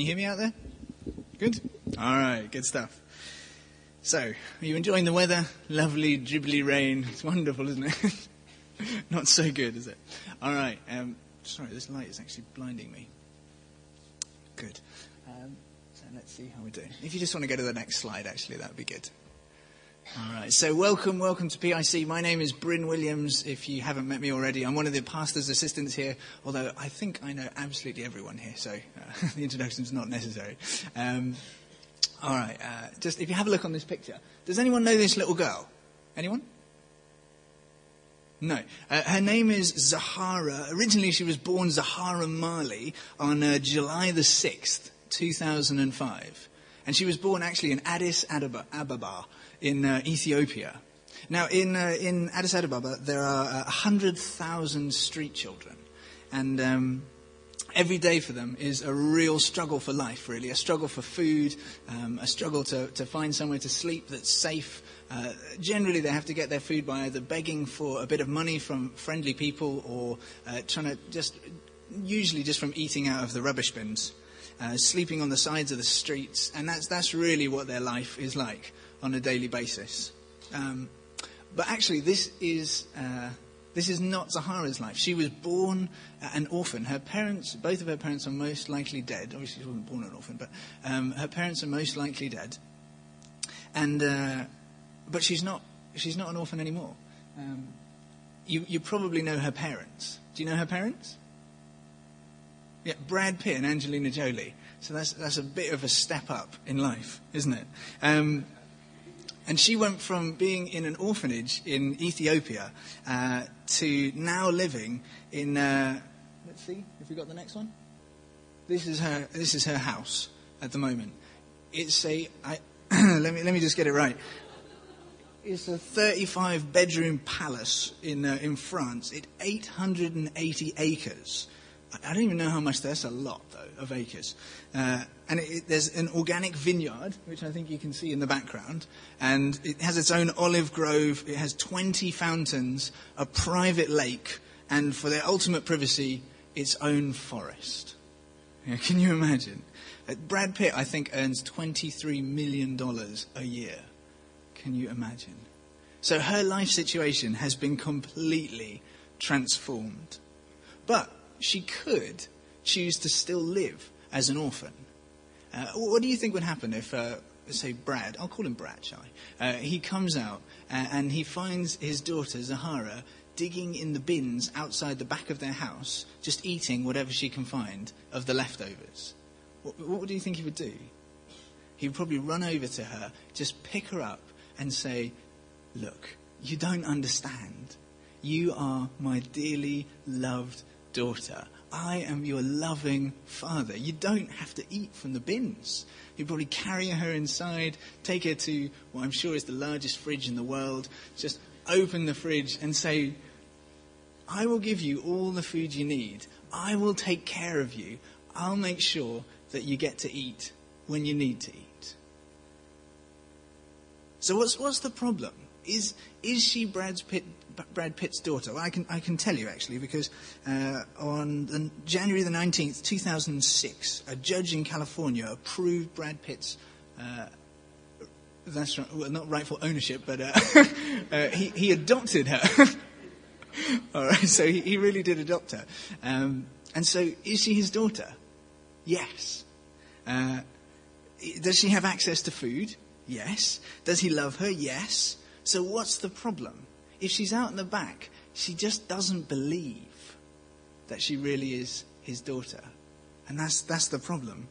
Can you hear me out there? Good? All right, good stuff. So, are you enjoying the weather? Lovely, dribbly rain. It's wonderful, isn't it? Not so good, is it? All right. Um, sorry, this light is actually blinding me. Good. Um, so let's see how we're doing. If you just want to go to the next slide, actually, that would be good. All right. So, welcome, welcome to PIC. My name is Bryn Williams. If you haven't met me already, I'm one of the pastor's assistants here. Although I think I know absolutely everyone here, so uh, the introduction is not necessary. Um, all right. Uh, just if you have a look on this picture, does anyone know this little girl? Anyone? No. Uh, her name is Zahara. Originally, she was born Zahara Marley on uh, July the 6th, 2005. And she was born actually in Addis Ababa in uh, Ethiopia. Now, in, uh, in Addis Ababa, there are uh, 100,000 street children. And um, every day for them is a real struggle for life, really. A struggle for food, um, a struggle to, to find somewhere to sleep that's safe. Uh, generally, they have to get their food by either begging for a bit of money from friendly people or uh, trying to just, usually just from eating out of the rubbish bins, uh, sleeping on the sides of the streets. And that's, that's really what their life is like on a daily basis. Um, but actually, this is uh, this is not Zahara's life. She was born an orphan. Her parents, both of her parents, are most likely dead. Obviously, she wasn't born an orphan, but um, her parents are most likely dead. And uh, but she's not she's not an orphan anymore. Um, you you probably know her parents. Do you know her parents? Yeah, Brad Pitt and Angelina Jolie. So that's that's a bit of a step up in life, isn't it? Um, and she went from being in an orphanage in Ethiopia uh, to now living in. Uh, let's see if we got the next one. This is her. This is her house at the moment. It's a. I, let me let me just get it right. It's a 35 bedroom palace in uh, in France. It's 880 acres. I don't even know how much that's a lot, though, of acres. And it, it, there's an organic vineyard, which I think you can see in the background. And it has its own olive grove. It has 20 fountains, a private lake, and for their ultimate privacy, its own forest. Yeah, can you imagine? Uh, Brad Pitt, I think, earns $23 million a year. Can you imagine? So her life situation has been completely transformed. But she could choose to still live as an orphan. Uh, what do you think would happen if, uh, say, Brad, I'll call him Brad, shall I? Uh, he comes out uh, and he finds his daughter, Zahara, digging in the bins outside the back of their house, just eating whatever she can find of the leftovers. What, what do you think he would do? He would probably run over to her, just pick her up, and say, Look, you don't understand. You are my dearly loved daughter, I am your loving father. You don't have to eat from the bins. You probably carry her inside, take her to what I'm sure is the largest fridge in the world, just open the fridge and say, I will give you all the food you need. I will take care of you. I'll make sure that you get to eat when you need to eat. So what's, what's the problem? Is, is she Brad's Pitt, Brad Pitt's daughter? Well, I can, I can tell you actually, because uh, on the, January the 19th, 2006, a judge in California approved Brad Pitt's. Uh, that's right, well, not rightful ownership, but uh, uh he, he adopted her. All right, so he, he really did adopt her. Um, and so, is she his daughter? Yes. Uh, does she have access to food? Yes. Does he love her? Yes. So what's the problem? If she's out in the back, she just doesn't believe that she really is his daughter. And that's, that's the problem.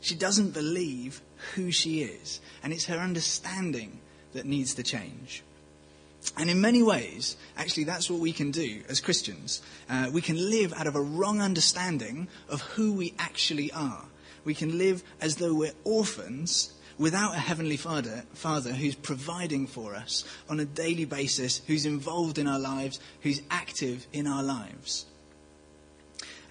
She doesn't believe who she is. And it's her understanding that needs to change. And in many ways, actually, that's what we can do as Christians. Uh, we can live out of a wrong understanding of who we actually are. We can live as though we're orphans without a heavenly father, father who's providing for us on a daily basis, who's involved in our lives, who's active in our lives.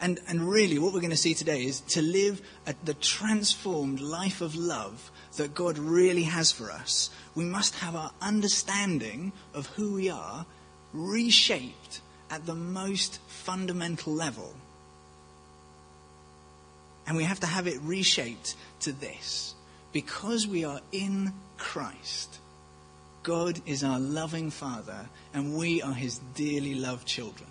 And, and really, what we're going to see today is to live the transformed life of love that God really has for us. We must have our understanding of who we are reshaped at the most fundamental level. And we have to have it reshaped to this. Because we are in Christ, God is our loving Father, and we are his dearly loved children.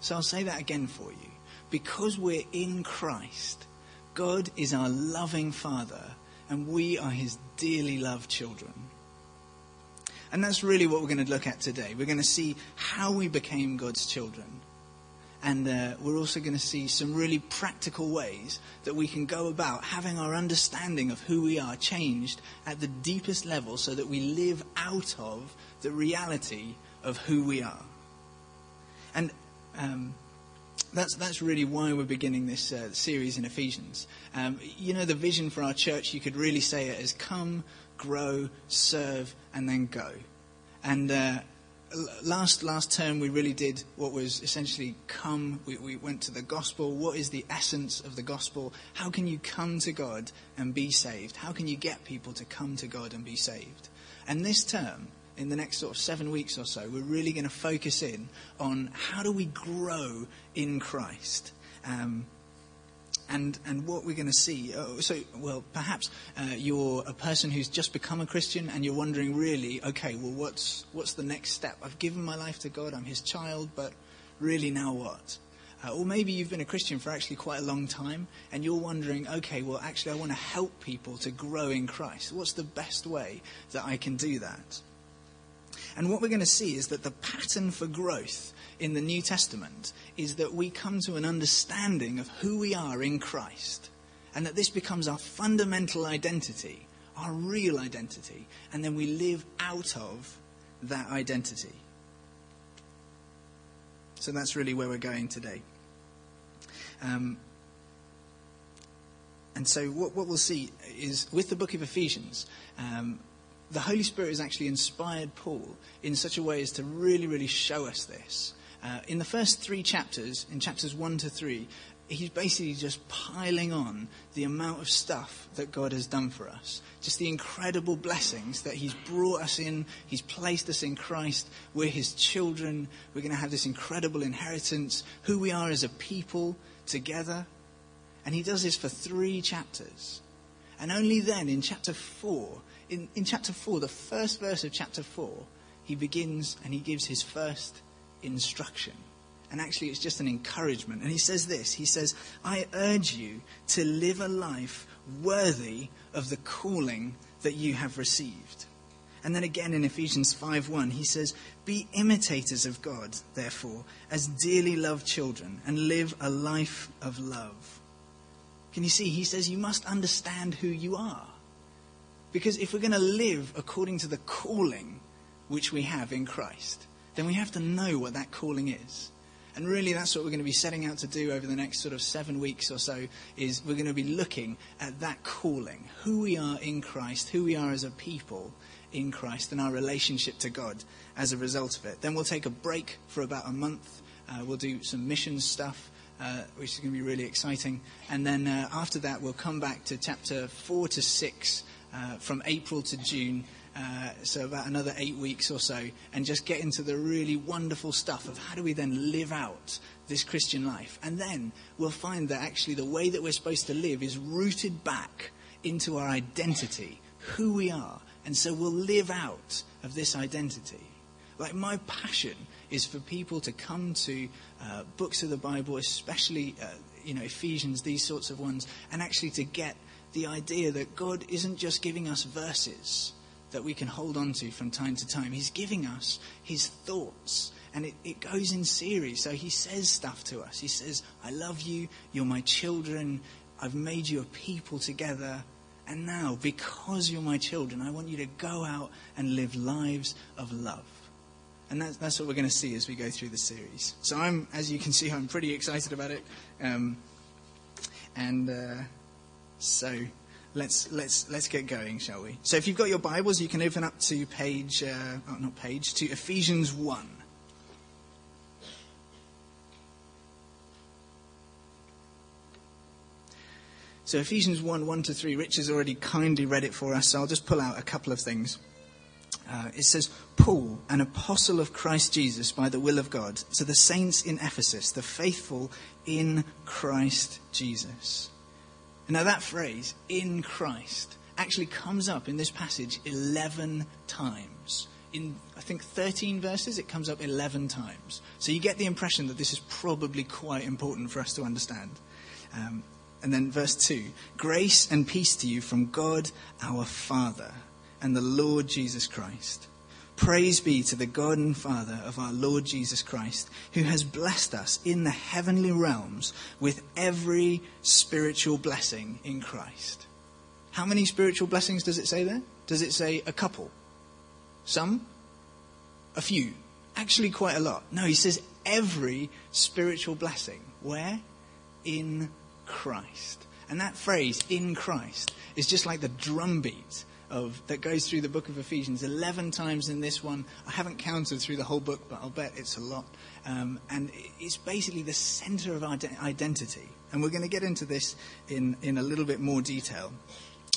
So I'll say that again for you. Because we're in Christ, God is our loving Father, and we are his dearly loved children. And that's really what we're going to look at today. We're going to see how we became God's children. And uh, we're also going to see some really practical ways that we can go about having our understanding of who we are changed at the deepest level so that we live out of the reality of who we are. And um, that's, that's really why we're beginning this uh, series in Ephesians. Um, you know, the vision for our church, you could really say it as come, grow, serve, and then go. And uh, last last term we really did what was essentially come. We, we went to the gospel. What is the essence of the gospel? How can you come to God and be saved? How can you get people to come to God and be saved? And this term, in the next sort of seven weeks or so, we're really going to focus in on how do we grow in Christ. Um, and, and what we're going to see. Uh, so, well, perhaps uh, you're a person who's just become a Christian and you're wondering, really, okay, well, what's, what's the next step? I've given my life to God, I'm His child, but really now what? Uh, or maybe you've been a Christian for actually quite a long time and you're wondering, okay, well, actually, I want to help people to grow in Christ. What's the best way that I can do that? And what we're going to see is that the pattern for growth in the New Testament is that we come to an understanding of who we are in Christ, and that this becomes our fundamental identity, our real identity, and then we live out of that identity. So that's really where we're going today. Um, and so what, what, we'll see is with the book of Ephesians, um, the Holy Spirit has actually inspired Paul in such a way as to really, really show us this. Uh, in the first three chapters, in chapters 1 to 3, he's basically just piling on the amount of stuff that God has done for us. Just the incredible blessings that he's brought us in. He's placed us in Christ. We're his children. We're going to have this incredible inheritance. Who we are as a people together. And he does this for three chapters. And only then, in chapter 4, in, in chapter 4, the first verse of chapter 4, he begins and he gives his first instruction. And actually, it's just an encouragement. And he says this He says, I urge you to live a life worthy of the calling that you have received. And then again in Ephesians 5:1 he says, "Be imitators of God, therefore, as dearly loved children, and live a life of love." Can you see? He says you must understand who you are. Because if we're going to live according to the calling which we have in Christ, then we have to know what that calling is. And really, that's what we're going to be setting out to do over the next sort of seven weeks or so. Is we're going to be looking at that calling, who we are in Christ, who we are as a people in Christ, and our relationship to God as a result of it. Then we'll take a break for about a month. Uh, we'll do some mission stuff. Uh, which is going to be really exciting. And then uh, after that, we'll come back to chapter 4 to 6 uh, from April to June, uh, so about another eight weeks or so, and just get into the really wonderful stuff of how do we then live out this Christian life. And then we'll find that actually the way that we're supposed to live is rooted back into our identity, who we are. And so we'll live out of this identity. Like my passion is for people to come to uh, books of the Bible, especially uh, you know Ephesians, these sorts of ones, and actually to get the idea that God isn't just giving us verses that we can hold on to from time to time. He's giving us his thoughts. And it, it goes in series. So he says stuff to us. He says, I love you. You're my children. I've made you a people together. And now, because you're my children, I want you to go out and live lives of love. And that's, that's what we're going to see as we go through the series. So I'm, as you can see, I'm pretty excited about it. Um, and uh, so let's let's let's get going, shall we? So if you've got your Bibles, you can open up to page, uh, oh, not page, to Ephesians one. So Ephesians 1, 1 to 3, Rich has already kindly read it for us, so I'll just pull out a couple of things. Uh, it says, Paul, an apostle of Christ Jesus by the will of God, to the saints in Ephesus, the faithful in Christ Jesus Now, that phrase, in Christ, actually comes up in this passage 11 times. In, I think, 13 verses, it comes up 11 times. So you get the impression that this is probably quite important for us to understand. Um, and then verse 2 Grace and peace to you from God our Father and the Lord Jesus Christ. Praise be to the God and Father of our Lord Jesus Christ, who has blessed us in the heavenly realms with every spiritual blessing in Christ. How many spiritual blessings does it say there? Does it say a couple? Some? A few? Actually, quite a lot. No, he says every spiritual blessing. Where? In Christ. And that phrase, in Christ, is just like the drumbeat of, that goes through the book of Ephesians 11 times in this one. I haven't counted through the whole book, but I'll bet it's a lot. Um, and it's basically the center of our identity. And we're going to get into this in, in a little bit more detail.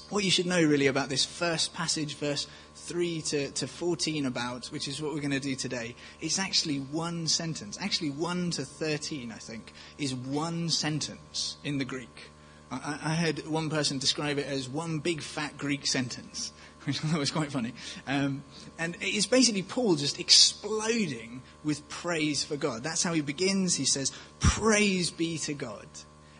What you should know really about this first passage, verse 3 to, to 14 about, which is what we're going to do today, it's actually one sentence. Actually, 1 to 13, I think, is one sentence in the Greek. I, I heard one person describe it as one big fat Greek sentence, which I thought was quite funny. Um, and it's basically Paul just exploding with praise for God. That's how he begins. He says, Praise be to God.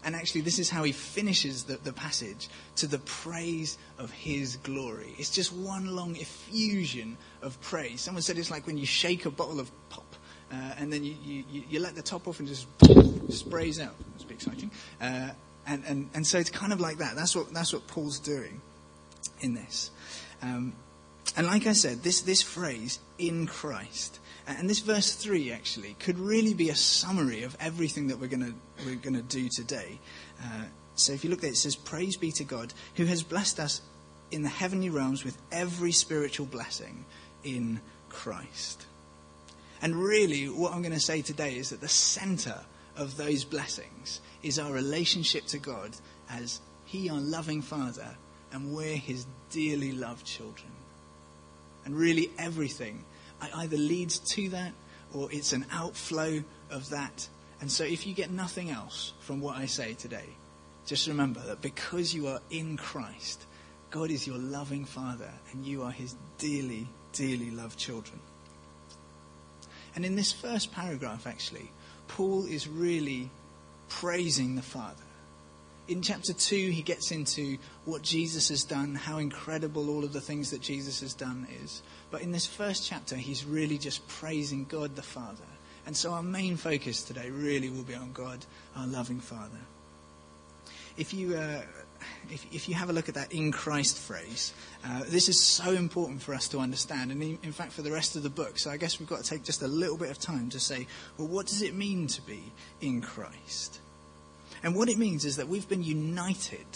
And actually, this is how he finishes the, the, passage to the praise of his glory. It's just one long effusion of praise. Someone said it's like when you shake a bottle of pop uh, and then you, you, you, let the top off and just sprays out. That's pretty exciting. Uh, and, and, and so it's kind of like that. That's what, that's what Paul's doing in this. Um, and like I said, this, this phrase, in Christ, and this verse 3 actually could really be a summary of everything that we're going we're gonna do today. Uh, so if you look there, it says, Praise be to God who has blessed us in the heavenly realms with every spiritual blessing in Christ. And really, what I'm going to say today is that the center of those blessings is our relationship to God as He, our loving Father, and we're His dearly loved children. And really, everything either leads to that or it's an outflow of that. And so, if you get nothing else from what I say today, just remember that because you are in Christ, God is your loving Father and you are His dearly, dearly loved children. And in this first paragraph, actually, Paul is really praising the Father. In chapter 2, he gets into what Jesus has done, how incredible all of the things that Jesus has done is. But in this first chapter, he's really just praising God the Father. And so our main focus today really will be on God, our loving Father. If you, uh, if, if, you have a look at that in Christ phrase, uh, this is so important for us to understand, and in, in fact for the rest of the book. So I guess we've got to take just a little bit of time to say, well, what does it mean to be in Christ? And what it means is that we've been united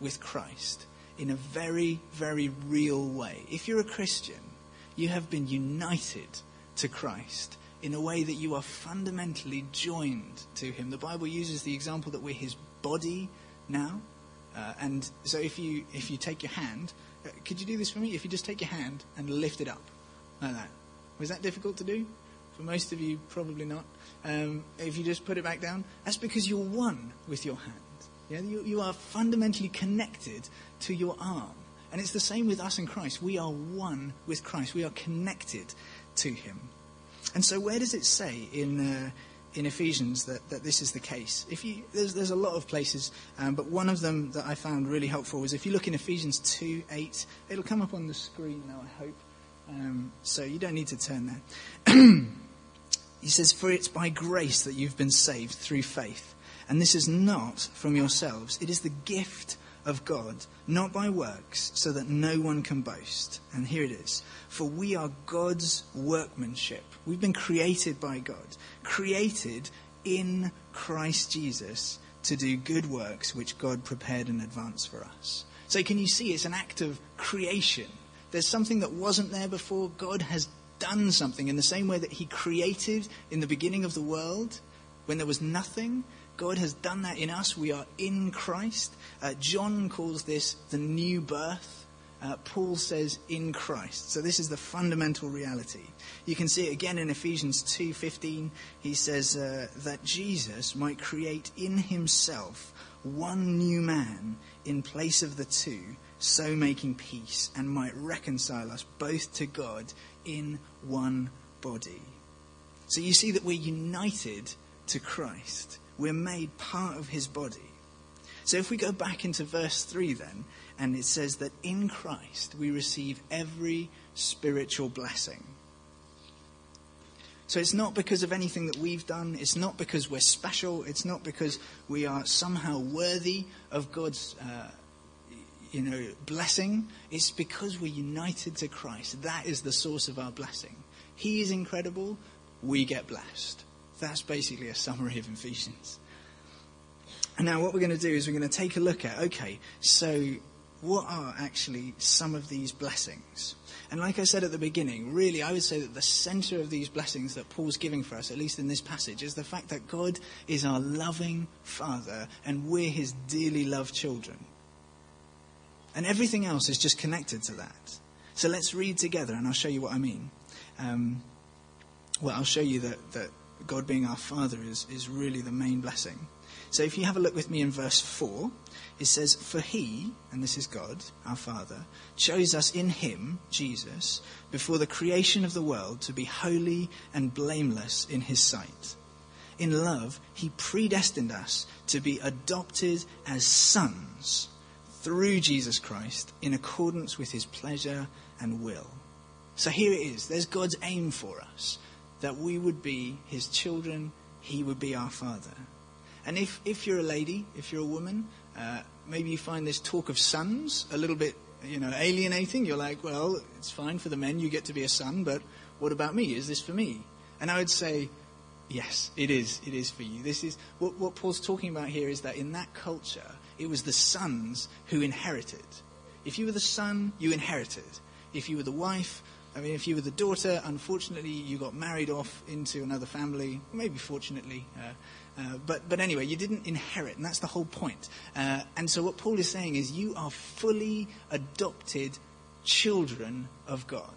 with Christ in a very, very real way. If you're a Christian, you have been united to Christ in a way that you are fundamentally joined to Him. The Bible uses the example that we're His body now. Uh, and so if you, if you take your hand, uh, could you do this for me? If you just take your hand and lift it up like that. Was that difficult to do? For most of you, probably not. Um, if you just put it back down, that's because you're one with your hand. Yeah? You, you are fundamentally connected to your arm. And it's the same with us in Christ. We are one with Christ. We are connected to Him. And so, where does it say in, uh, in Ephesians that, that this is the case? If you, there's, there's a lot of places, um, but one of them that I found really helpful was if you look in Ephesians 2 8, it'll come up on the screen now, I hope. Um, so, you don't need to turn there. he says, For it's by grace that you've been saved through faith. And this is not from yourselves, it is the gift of God, not by works, so that no one can boast. And here it is. For we are God's workmanship. We've been created by God, created in Christ Jesus to do good works which God prepared in advance for us. So, can you see it's an act of creation? There's something that wasn't there before. God has done something in the same way that He created in the beginning of the world when there was nothing. God has done that in us. We are in Christ. Uh, John calls this the new birth. Uh, Paul says in Christ. So this is the fundamental reality. You can see it again in Ephesians 2:15. He says uh, that Jesus might create in himself one new man in place of the two, so making peace, and might reconcile us both to God in one body. So you see that we're united to Christ. We're made part of his body. So if we go back into verse 3 then, and it says that in Christ we receive every spiritual blessing. So it's not because of anything that we've done. It's not because we're special. It's not because we are somehow worthy of God's, uh, you know, blessing. It's because we're united to Christ. That is the source of our blessing. He is incredible. We get blessed. That's basically a summary of Ephesians. And now what we're going to do is we're going to take a look at, okay, so what are actually some of these blessings? And like I said at the beginning, really, I would say that the center of these blessings that Paul's giving for us, at least in this passage, is the fact that God is our loving Father and we're his dearly loved children. And everything else is just connected to that. So let's read together and I'll show you what I mean. Um, well, I'll show you that, that God being our Father is, is really the main blessing. So if you have a look with me in verse 4, it says, For he, and this is God, our Father, chose us in him, Jesus, before the creation of the world to be holy and blameless in his sight. In love, he predestined us to be adopted as sons through Jesus Christ in accordance with his pleasure and will. So here it is. There's God's aim for us that we would be his children, he would be our Father. And if, if you're a lady, if you're a woman, uh, maybe you find this talk of sons a little bit, you know, alienating. You're like, well, it's fine for the men, you get to be a son, but what about me? Is this for me? And I would say, yes, it is. It is for you. This is what, what Paul's talking about here is that in that culture, it was the sons who inherited. If you were the son, you inherited. If you were the wife, I mean, if you were the daughter, unfortunately, you got married off into another family. Maybe fortunately, uh, uh, but, but anyway, you didn't inherit, and that's the whole point. Uh, and so what Paul is saying is you are fully adopted children of God.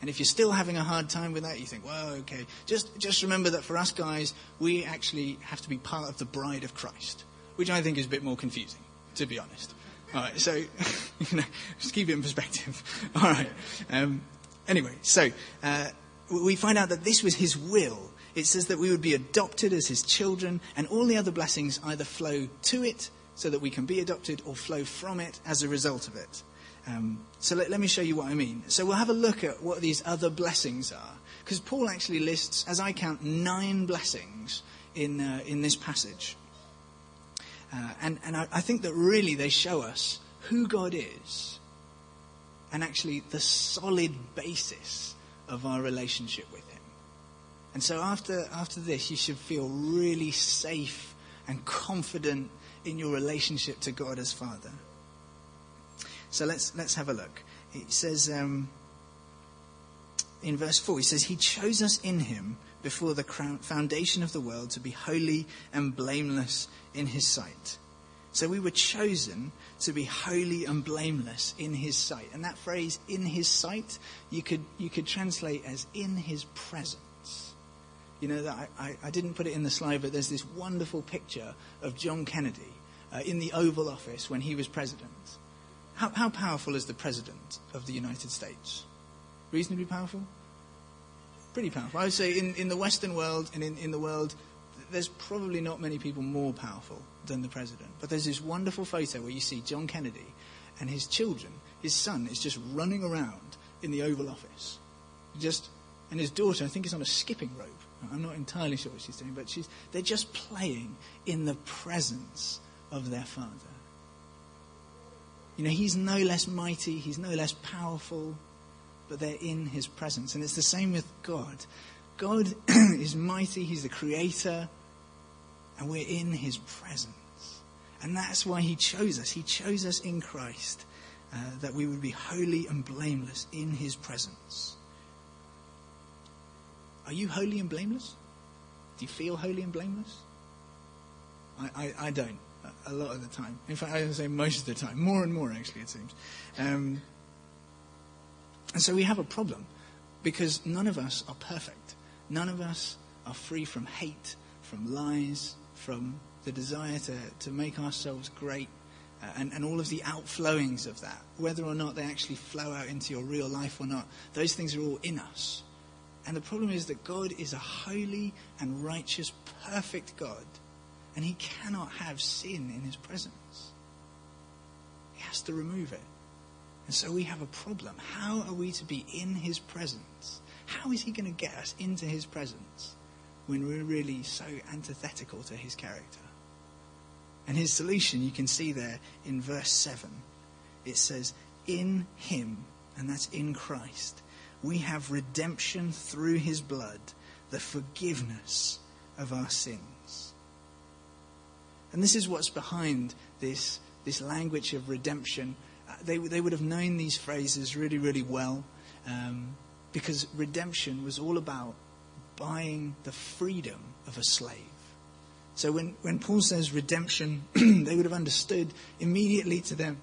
And if you're still having a hard time with that, you think, well, okay. Just, just remember that for us guys, we actually have to be part of the bride of Christ, which I think is a bit more confusing, to be honest. All right, so, you know, just keep it in perspective. All right. Um, anyway, so uh, we find out that this was his will it says that we would be adopted as his children, and all the other blessings either flow to it so that we can be adopted or flow from it as a result of it. Um, so let, let, me show you what I mean. So we'll have a look at what these other blessings are. Because Paul actually lists, as I count, nine blessings in, uh, in this passage. Uh, and and I, I think that really they show us who God is and actually the solid basis of our relationship with Him. and so after, after this, you should feel really safe and confident in your relationship to God as Father. So let's, let's have a look. It says um, in verse 4, he says, He chose us in him before the foundation of the world to be holy and blameless in his sight. So we were chosen to be holy and blameless in his sight. And that phrase, in his sight, you could, you could translate as in his presence. You know, that I, I, didn't put it in the slide, but there's this wonderful picture of John Kennedy uh, in the Oval Office when he was president. How, how powerful is the president of the United States? Reasonably powerful? Pretty powerful. I would say in, in the Western world and in, in the world, there's probably not many people more powerful than the president. But there's this wonderful photo where you see John Kennedy and his children, his son, is just running around in the Oval Office. Just, and his daughter, I think, is on a skipping rope. I'm not entirely sure what she's doing, but she's, they're just playing in the presence of their Father. You know, He's no less mighty, He's no less powerful, but they're in His presence. And it's the same with God. God is mighty, He's the Creator, and we're in His presence. And that's why He chose us. He chose us in Christ uh, that we would be holy and blameless in His presence. Are you holy and blameless? Do you feel holy and blameless? I, I, I don't, a, lot of the time. In fact, I say most of the time. More and more, actually, it seems. Um, and so we have a problem because none of us are perfect. None of us are free from hate, from lies, from the desire to, to make ourselves great, uh, and, and all of the outflowings of that, whether or not they actually flow out into your real life or not, those things are all in us. And the problem is that God is a holy and righteous, perfect God, and He cannot have sin in His presence. He has to remove it. And so we have a problem. How are we to be in His presence? How is He going to get us into His presence when we're really so antithetical to His character? And His solution, you can see there in verse 7. It says, In Him, and that's in Christ we have redemption through his blood, the forgiveness of our sins. And this is what's behind this, this language of redemption. They, they would have known these phrases really, really well um, because redemption was all about buying the freedom of a slave. So when, when Paul says redemption, they would have understood immediately to them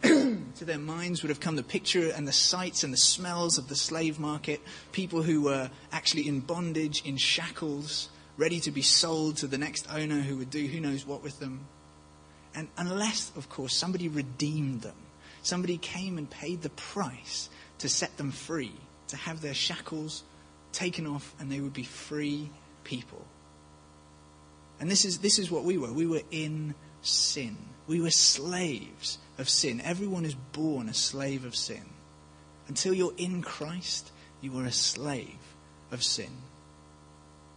to their minds would have come the picture and the sights and the smells of the slave market, people who were actually in bondage, in shackles, ready to be sold to the next owner who would do who knows what with them. And unless, of course, somebody redeemed them, somebody came and paid the price to set them free, to have their shackles taken off, and they would be free people. And this is, this is what we were. We were in sin. We were slaves of sin. Everyone is born a slave of sin. Until you're in Christ, you are a slave of sin.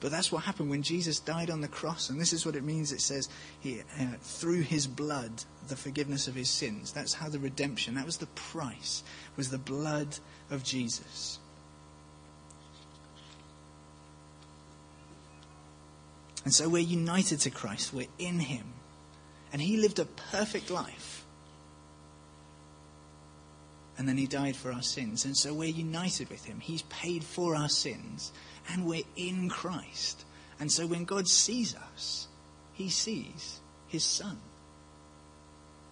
But that's what happened when Jesus died on the cross. And this is what it means it says here, uh, through his blood, the forgiveness of his sins. That's how the redemption, that was the price, was the blood of Jesus. And so we're united to Christ. We're in him. And he lived a perfect life and then he died for our sins. And so we're united with him. He's paid for our sins, and we're in Christ. And so when God sees us, he sees his son.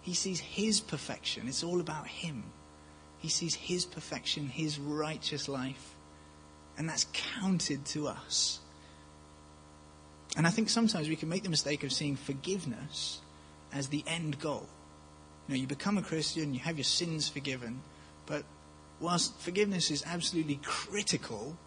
He sees his perfection. It's all about him. He sees his perfection, his righteous life, and that's counted to us. And I think sometimes we can make the mistake of seeing forgiveness as the end goal. You know, you become a Christian, you have your sins forgiven, but whilst forgiveness is absolutely critical,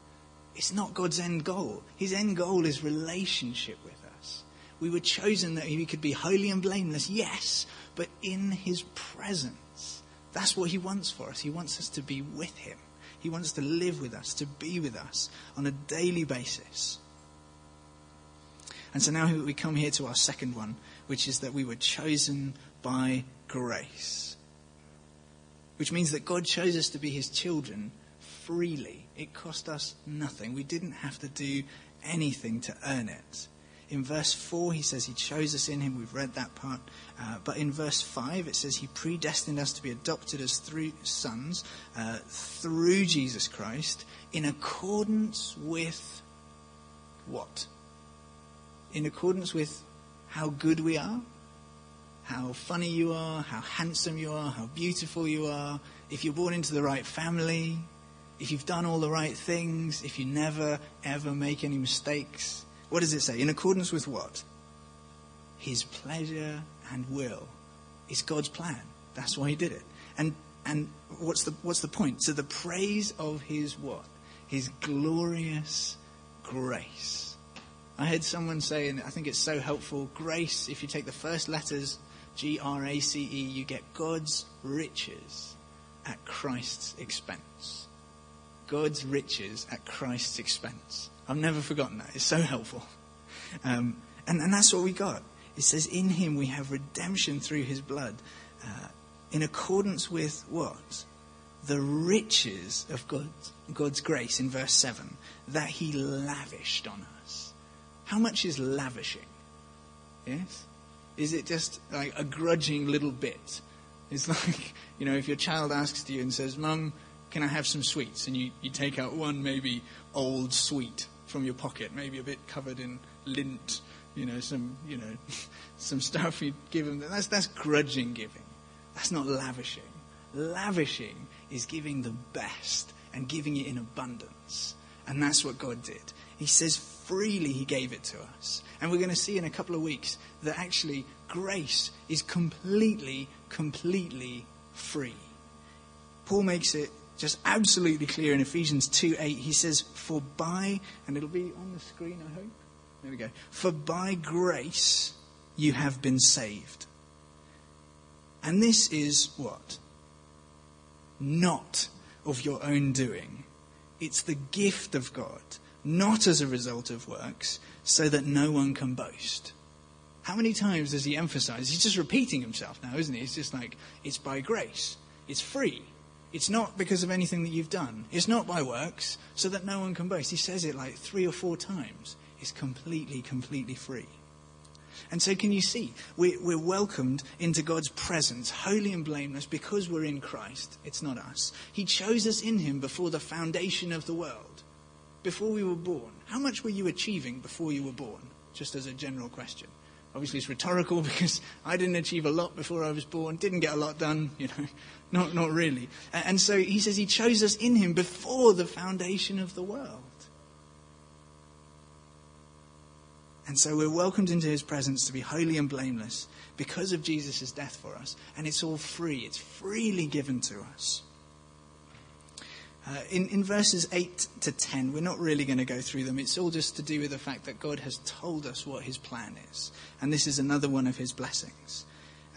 it's not God's end goal. His end goal is relationship with us. We were chosen that we could be holy and blameless, yes, but in His presence. That's what He wants for us. He wants us to be with Him. He wants to live with us, to be with us on a daily basis. And so now we come here to our second one, which is that we were chosen by grace which means that God chose us to be his children freely. It cost us nothing. We didn't have to do anything to earn it. In verse 4, he says he chose us in him. We've read that part. Uh, but in verse 5, it says he predestined us to be adopted as through sons uh, through Jesus Christ in accordance with what? In accordance with how good we are? How funny you are, how handsome you are, how beautiful you are, if you're born into the right family, if you've done all the right things, if you never, ever make any mistakes. What does it say? In accordance with what? His pleasure and will. It's God's plan. That's why he did it. And, and what's, the, what's the point? So the praise of his what? His glorious grace. I heard someone say, and I think it's so helpful, grace, if you take the first letters G R A C E, you get God's riches at Christ's expense. God's riches at Christ's expense. I've never forgotten that. It's so helpful. Um, and, and that's what we got. It says, In him we have redemption through his blood, uh, in accordance with what? The riches of God's, God's grace in verse 7 that he lavished on us. How much is lavishing? Yes? Is it just like a grudging little bit? It's like, you know, if your child asks you and says, Mum, can I have some sweets? And you, you take out one maybe old sweet from your pocket, maybe a bit covered in lint, you know, some, you know, some stuff you give them. That's, that's grudging giving. That's not lavishing. Lavishing is giving the best and giving it in abundance. And that's what God did. He says, freely he gave it to us. And we're going to see in a couple of weeks that actually grace is completely, completely free. Paul makes it just absolutely clear in Ephesians 2 8. He says, For by, and it'll be on the screen, I hope. There we go. For by grace you have been saved. And this is what? Not of your own doing. It's the gift of God, not as a result of works, so that no one can boast. How many times does he emphasize? He's just repeating himself now, isn't he? It's just like, it's by grace. It's free. It's not because of anything that you've done. It's not by works, so that no one can boast. He says it like three or four times. It's completely, completely free. And so, can you see? We're, we're, welcomed into God's presence, holy and blameless, because we're in Christ. It's not us. He chose us in Him before the foundation of the world, before we were born. How much were you achieving before you were born? Just as a general question. Obviously, it's rhetorical because I didn't achieve a lot before I was born, didn't get a lot done, you know, not, not really. And so he says he chose us in him before the foundation of the world. And so we're welcomed into his presence to be holy and blameless because of Jesus' death for us. And it's all free, it's freely given to us. Uh, in, in verses 8 to 10, we're not really going to go through them. It's all just to do with the fact that God has told us what his plan is. And this is another one of his blessings.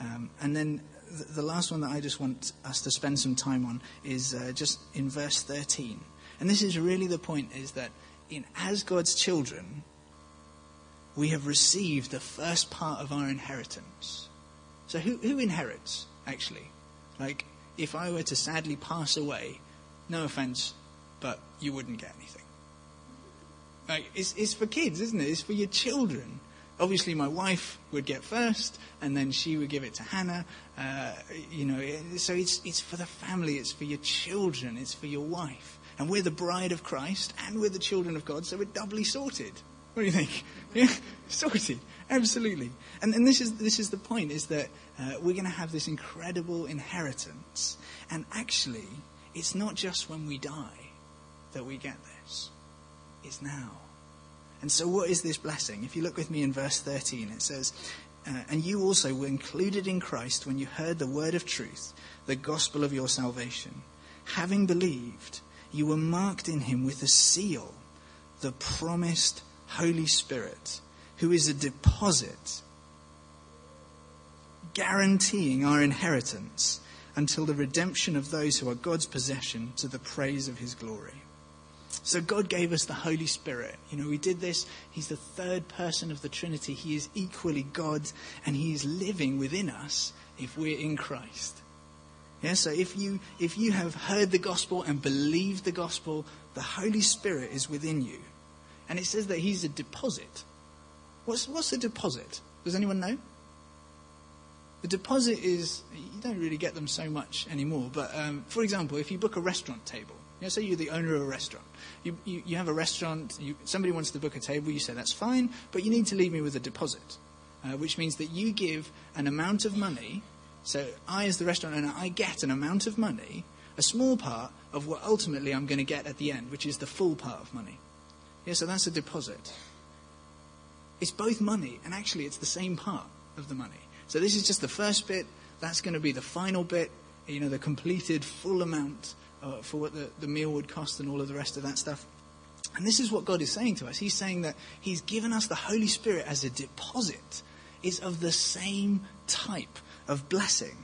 Um, and then the, the, last one that I just want us to spend some time on is uh, just in verse 13. And this is really the point is that in, as God's children, we have received the first part of our inheritance. So who, who inherits, actually? Like, if I were to sadly pass away, no offense, but you wouldn't get anything. Like, it's, it's for kids, isn't it? It's for your children. Obviously, my wife would get first, and then she would give it to Hannah. Uh, you know, so it's it's for the family. It's for your children. It's for your wife. And we're the bride of Christ, and we're the children of God, so we're doubly sorted. What do you think? Yeah, sorted. Absolutely. And, and this is this is the point: is that uh, we're going to have this incredible inheritance, and actually, it's not just when we die that we get this, it's now. And so, what is this blessing? If you look with me in verse 13, it says, uh, And you also were included in Christ when you heard the word of truth, the gospel of your salvation. Having believed, you were marked in him with a seal, the promised Holy Spirit, who is a deposit guaranteeing our inheritance until the redemption of those who are God's possession to the praise of his glory. So God gave us the Holy Spirit. You know, we did this. He's the third person of the Trinity. He is equally God and he is living within us if we're in Christ. Yeah, so if you if you have heard the gospel and believed the gospel, the Holy Spirit is within you. And it says that he's a deposit. What's what's a deposit? Does anyone know? The deposit is, you don't really get them so much anymore, but um, for example, if you book a restaurant table, you know, say you're the owner of a restaurant, you, you, you have a restaurant, you, somebody wants to book a table, you say that's fine, but you need to leave me with a deposit, uh, which means that you give an amount of money, so I as the restaurant owner, I get an amount of money, a small part of what ultimately I'm going to get at the end, which is the full part of money. Yeah, so that's a deposit. It's both money, and actually it's the same part of the money. So this is just the first bit. That's going to be the final bit, you know, the completed full amount uh, for what the, the meal would cost and all of the rest of that stuff. And this is what God is saying to us. He's saying that He's given us the Holy Spirit as a deposit. It's of the same type of blessing.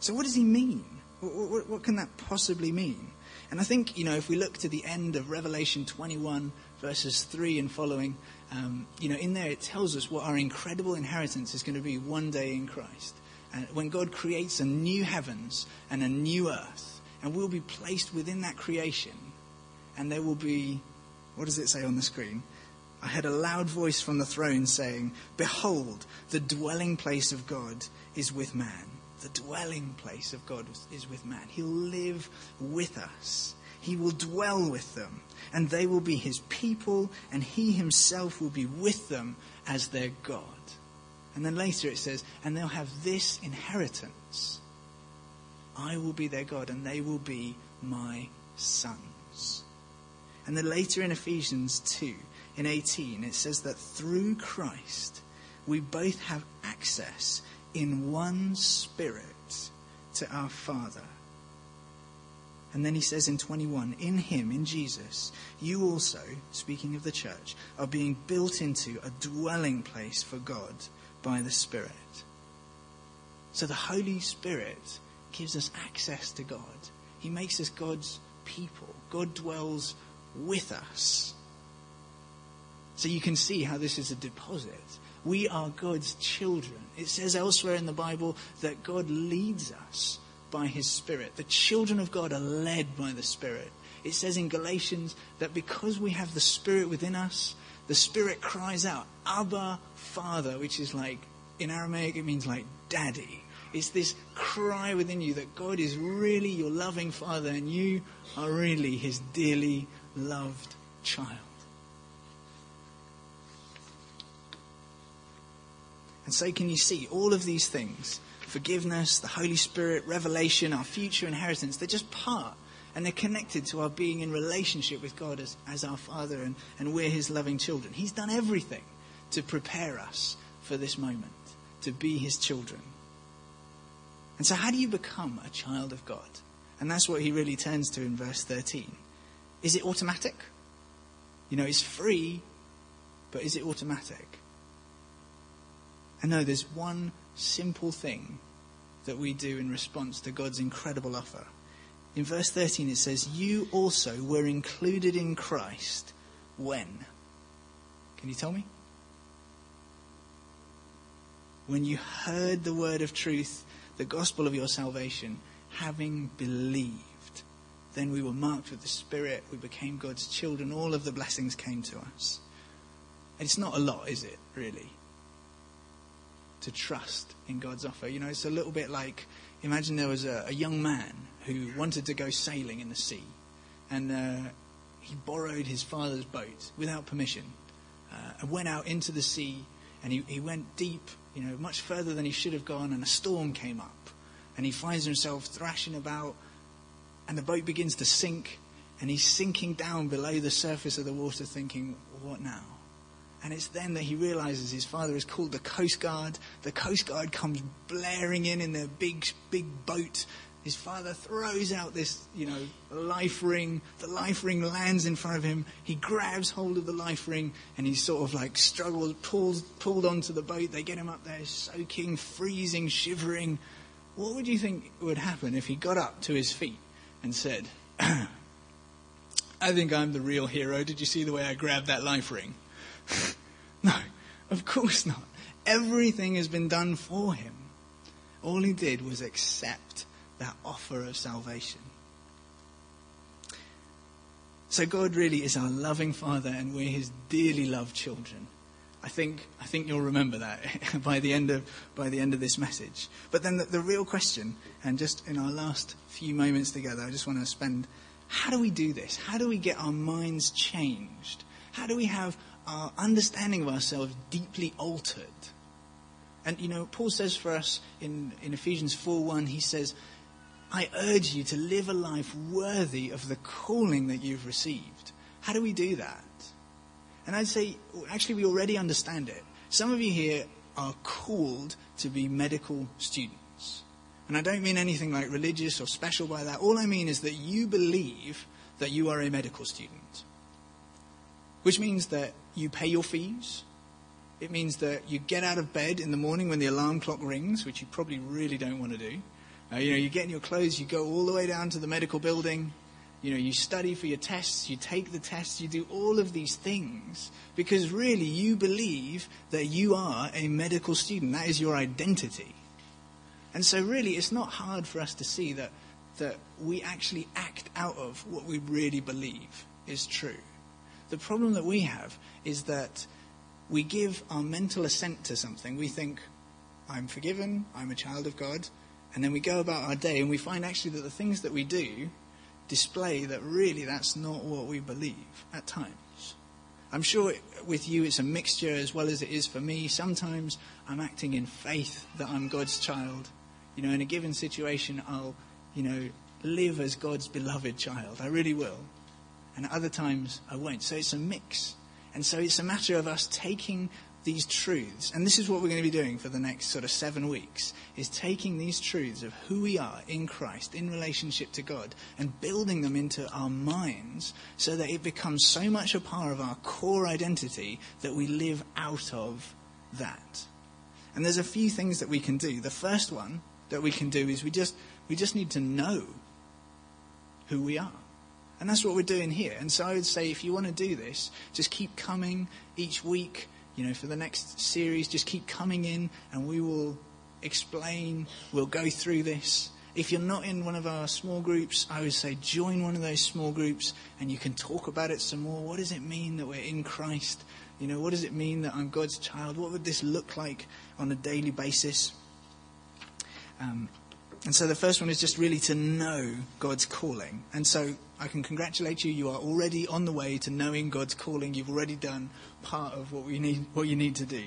So what does He mean? What, what, what can that possibly mean? And I think, you know, if we look to the end of Revelation 21, verses 3 and following, um, you know, in there it tells us what our incredible inheritance is going to be one day in Christ. And when God creates a new heavens and a new earth, and we'll be placed within that creation, and there will be, what does it say on the screen? I heard a loud voice from the throne saying, Behold, the dwelling place of God is with man. The dwelling place of God is with man. He'll live with us. He will dwell with them and they will be his people, and he himself will be with them as their God. And then later it says, and they'll have this inheritance. I will be their God, and they will be my sons. And then later in Ephesians 2, in 18, it says that through Christ we both have access in one spirit to our Father. And then he says in 21, in him, in Jesus, you also, speaking of the church, are being built into a dwelling place for God by the Spirit. So the Holy Spirit gives us access to God. He makes us God's people. God dwells with us. So you can see how this is a deposit. We are God's children. It says elsewhere in the Bible that God leads us by his Spirit. The children of God are led by the Spirit. It says in Galatians that because we have the Spirit within us, the Spirit cries out, Abba, Father, which is like, in Aramaic, it means like daddy. It's this cry within you that God is really your loving Father and you are really his dearly loved child. And so, can you see all of these things forgiveness, the Holy Spirit, revelation, our future inheritance they're just part and they're connected to our being in relationship with God as, as our Father and, and we're His loving children. He's done everything to prepare us for this moment, to be His children. And so, how do you become a child of God? And that's what he really turns to in verse 13. Is it automatic? You know, it's free, but is it automatic? And no, there's one simple thing that we do in response to God's incredible offer. In verse 13, it says, You also were included in Christ when? Can you tell me? When you heard the word of truth, the gospel of your salvation, having believed. Then we were marked with the Spirit, we became God's children, all of the blessings came to us. It's not a lot, is it, really? To trust in God's offer. You know, it's a little bit like imagine there was a, a young man who wanted to go sailing in the sea, and uh, he borrowed his father's boat without permission uh, and went out into the sea, and he, he went deep, you know, much further than he should have gone, and a storm came up and he finds himself thrashing about, and the boat begins to sink, and he's sinking down below the surface of the water, thinking, What now? And it's then that he realizes his father is called the Coast Guard. The Coast Guard comes blaring in in their big, big boat. His father throws out this, you know, life ring. The life ring lands in front of him. He grabs hold of the life ring and he sort of like struggles, pulls, pulled onto the boat. They get him up there, soaking, freezing, shivering. What would you think would happen if he got up to his feet and said, I think I'm the real hero. Did you see the way I grabbed that life ring? no, of course not. Everything has been done for him. All he did was accept that offer of salvation. So God really is our loving Father and we're his dearly loved children. I think, I think you'll remember that by the end of, by the end of this message. But then the, the real question, and just in our last few moments together, I just want to spend how do we do this? How do we get our minds changed? How do we have our understanding of ourselves deeply altered? And you know, Paul says for us in, in Ephesians 4 1, he says, I urge you to live a life worthy of the calling that you've received. How do we do that? And I'd say, actually, we already understand it. Some of you here are called to be medical students. And I don't mean anything like religious or special by that. All I mean is that you believe that you are a medical student. Which means that you pay your fees. It means that you get out of bed in the morning when the alarm clock rings, which you probably really don't want to do. Uh, you know, you get in your clothes, you go all the way down to the medical building, you know, you study for your tests, you take the tests, you do all of these things because really you believe that you are a medical student. That is your identity. And so really it's not hard for us to see that, that we actually act out of what we really believe is true. The problem that we have is that we give our mental assent to something. We think, I'm forgiven, I'm a child of God, and then we go about our day and we find actually that the things that we do display that really that's not what we believe at times. I'm sure with you it's a mixture as well as it is for me. Sometimes I'm acting in faith that I'm God's child. You know, in a given situation, I'll, you know, live as God's beloved child. I really will. And other times, I won't. So it's a mix. And so it's a matter of us taking these truths, and this is what we're going to be doing for the next sort of seven weeks, is taking these truths of who we are in Christ, in relationship to God, and building them into our minds so that it becomes so much a part of our core identity that we live out of that. And there's a few things that we can do. The first one that we can do is we just, we just need to know who we are. And that's what we're doing here. And so I would say if you want to do this, just keep coming each week you know, for the next series, just keep coming in and we will explain, we'll go through this. If you're not in one of our small groups, I would say join one of those small groups and you can talk about it some more. What does it mean that we're in Christ? You know, what does it mean that I'm God's child? What would this look like on a daily basis? Um, and so the first one is just really to know God's calling. And so I can congratulate you. You are already on the way to knowing God's calling. You've already done part of what we need, what you need to do.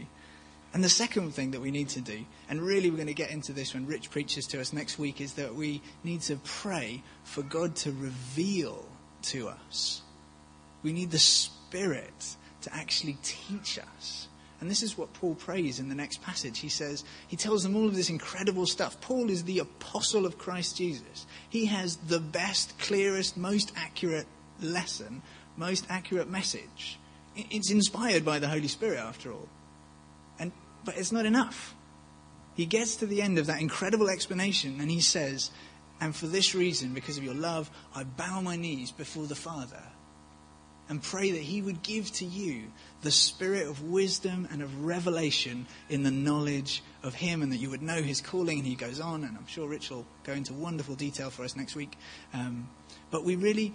And the second thing that we need to do, and really we're going to get into this when Rich preaches to us next week, is that we need to pray for God to reveal to us. We need the Spirit to actually teach us. And this is what Paul prays in the next passage. He says, he tells them all of this incredible stuff. Paul is the apostle of Christ Jesus. He has the best, clearest, most accurate lesson, most accurate message. It's inspired by the Holy Spirit, after all. And, but it's not enough. He gets to the end of that incredible explanation and he says, And for this reason, because of your love, I bow my knees before the Father and pray that He would give to you the spirit of wisdom and of revelation in the knowledge of Him, and that you would know His calling. And He goes on, and I'm sure Rich will go into wonderful detail for us next week. Um, but we really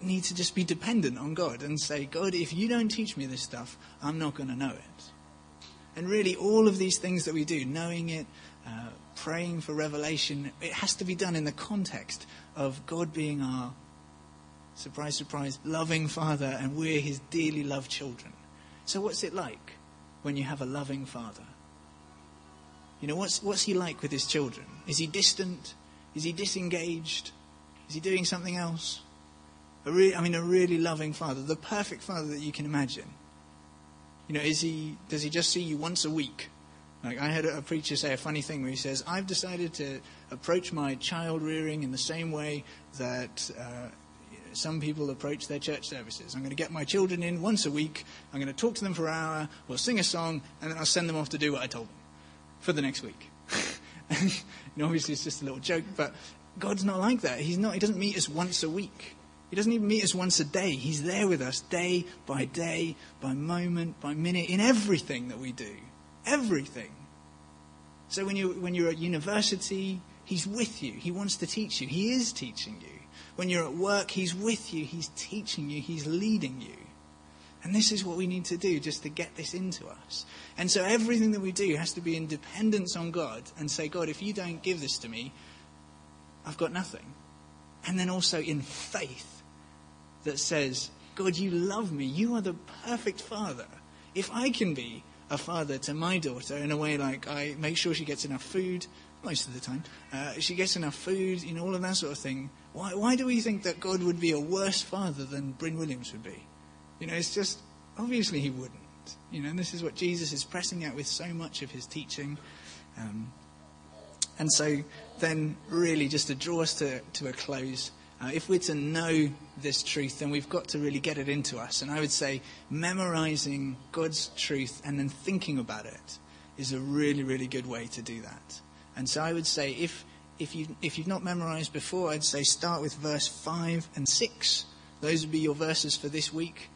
need to just be dependent on God and say, God, if you don't teach me this stuff, I'm not going to know it. And really, all of these things that we do, knowing it, uh, praying for revelation, it has to be done in the context of God being our surprise, surprise, loving Father, and we're His dearly loved children. So, what's it like when you have a loving Father? You know, what's, what's He like with His children? Is He distant? Is He disengaged? Is He doing something else? A I mean, a really loving Father, the perfect Father that you can imagine. You know, is he, does He just see you once a week? Like I heard a preacher say a funny thing where he says, I've decided to approach my child rearing in the same way that uh, some people approach their church services. I'm going to get my children in once a week. I'm going to talk to them for an hour. We'll sing a song, and then I'll send them off to do what I told them for the next week. and, obviously, it's just a little joke, but God's not like that. He's not. He doesn't meet us once a week. He doesn't even meet us once a day. He's there with us day by day, by moment, by minute, in everything that we do. Everything. So when, you're, when you're at university, He's with you. He wants to teach you. He is teaching you. When you're at work, He's with you, He's teaching you, He's leading you. And this is what we need to do just to get this into us. And so everything that we do has to be in dependence on God and say, God, if you don't give this to me, I've got nothing. And then also in faith that says, God, you love me. You are the perfect father. If I can be a father to my daughter in a way like I make sure she gets enough food, most of the time, uh, she gets enough food, you know, all of that sort of thing, why, why do we think that God would be a worse father than Bryn Williams would be? You know, it's just, obviously he wouldn't. You know, and this is what Jesus is pressing out with so much of his teaching. Um, and so then really just to draw us to, to a close, uh, if we're to know this truth, then we've got to really get it into us. And I would say memorizing God's truth and then thinking about it is a really, really good way to do that. And so I would say if if, you, if you've not memorized before, I'd say start with verse 5 and 6. Those would be your verses for this week.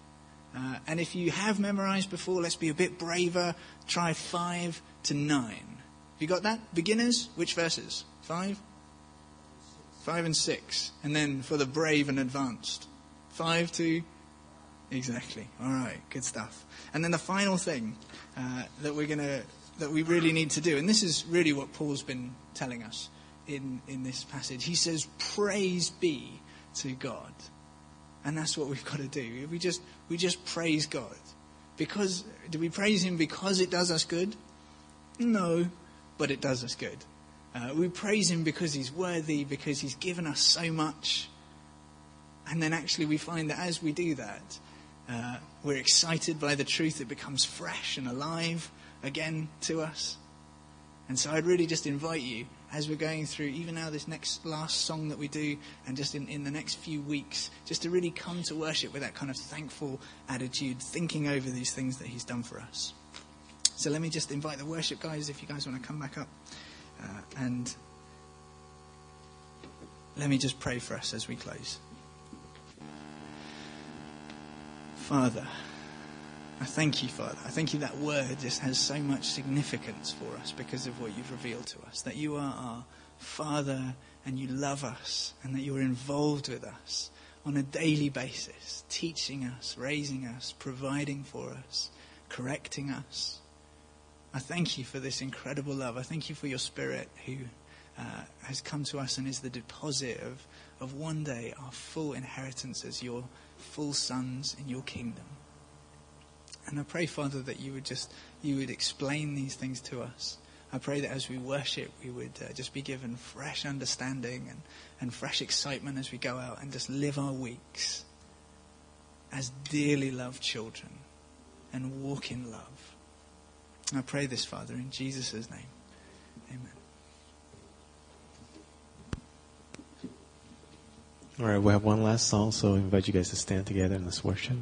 Uh, and if you have memorized before, let's be a bit braver. Try 5 to 9. Have you got that? Beginners, which verses? 5? 5 and 6. And then for the brave and advanced. 5 to. Exactly. All right. Good stuff. And then the final thing uh, that we're going to. That we really need to do, and this is really what Paul's been telling us, in, in this passage. He says, Praise be to God. And that's what we've got to do. We just, we just praise God. Because, do we praise Him because it does us good? No, but it does us good. Uh, we praise Him because He's worthy, because He's given us so much. And then actually we find that as we do that, Uh, we're excited by the truth. It becomes fresh and alive again to us. And so I'd really just invite you, as we're going through, even now, this next last song that we do, and just in, in the next few weeks, just to really come to worship with that kind of thankful attitude, thinking over these things that He's done for us. So let me just invite the worship guys, if you guys want to come back up. Uh, and let me just pray for us as we close. Father, I thank you, Father. I thank you that word just has so much significance for us because of what you've revealed to us. That you are our Father and you love us and that you're involved with us on a daily basis, teaching us, raising us, providing for us, correcting us. I thank you for this incredible love. I thank you for your Spirit who uh, has come to us and is the deposit of, of one day our full inheritance as your full sons in your kingdom. And I pray, Father, that you would just you would explain these things to us. I pray that as we worship, we would uh, just be given fresh understanding and, and fresh excitement as we go out and just live our weeks as dearly loved children and walk in love. I pray this, Father, in Jesus' name. Amen. All right, we have one last song, so I invite you guys to stand together and let's worship.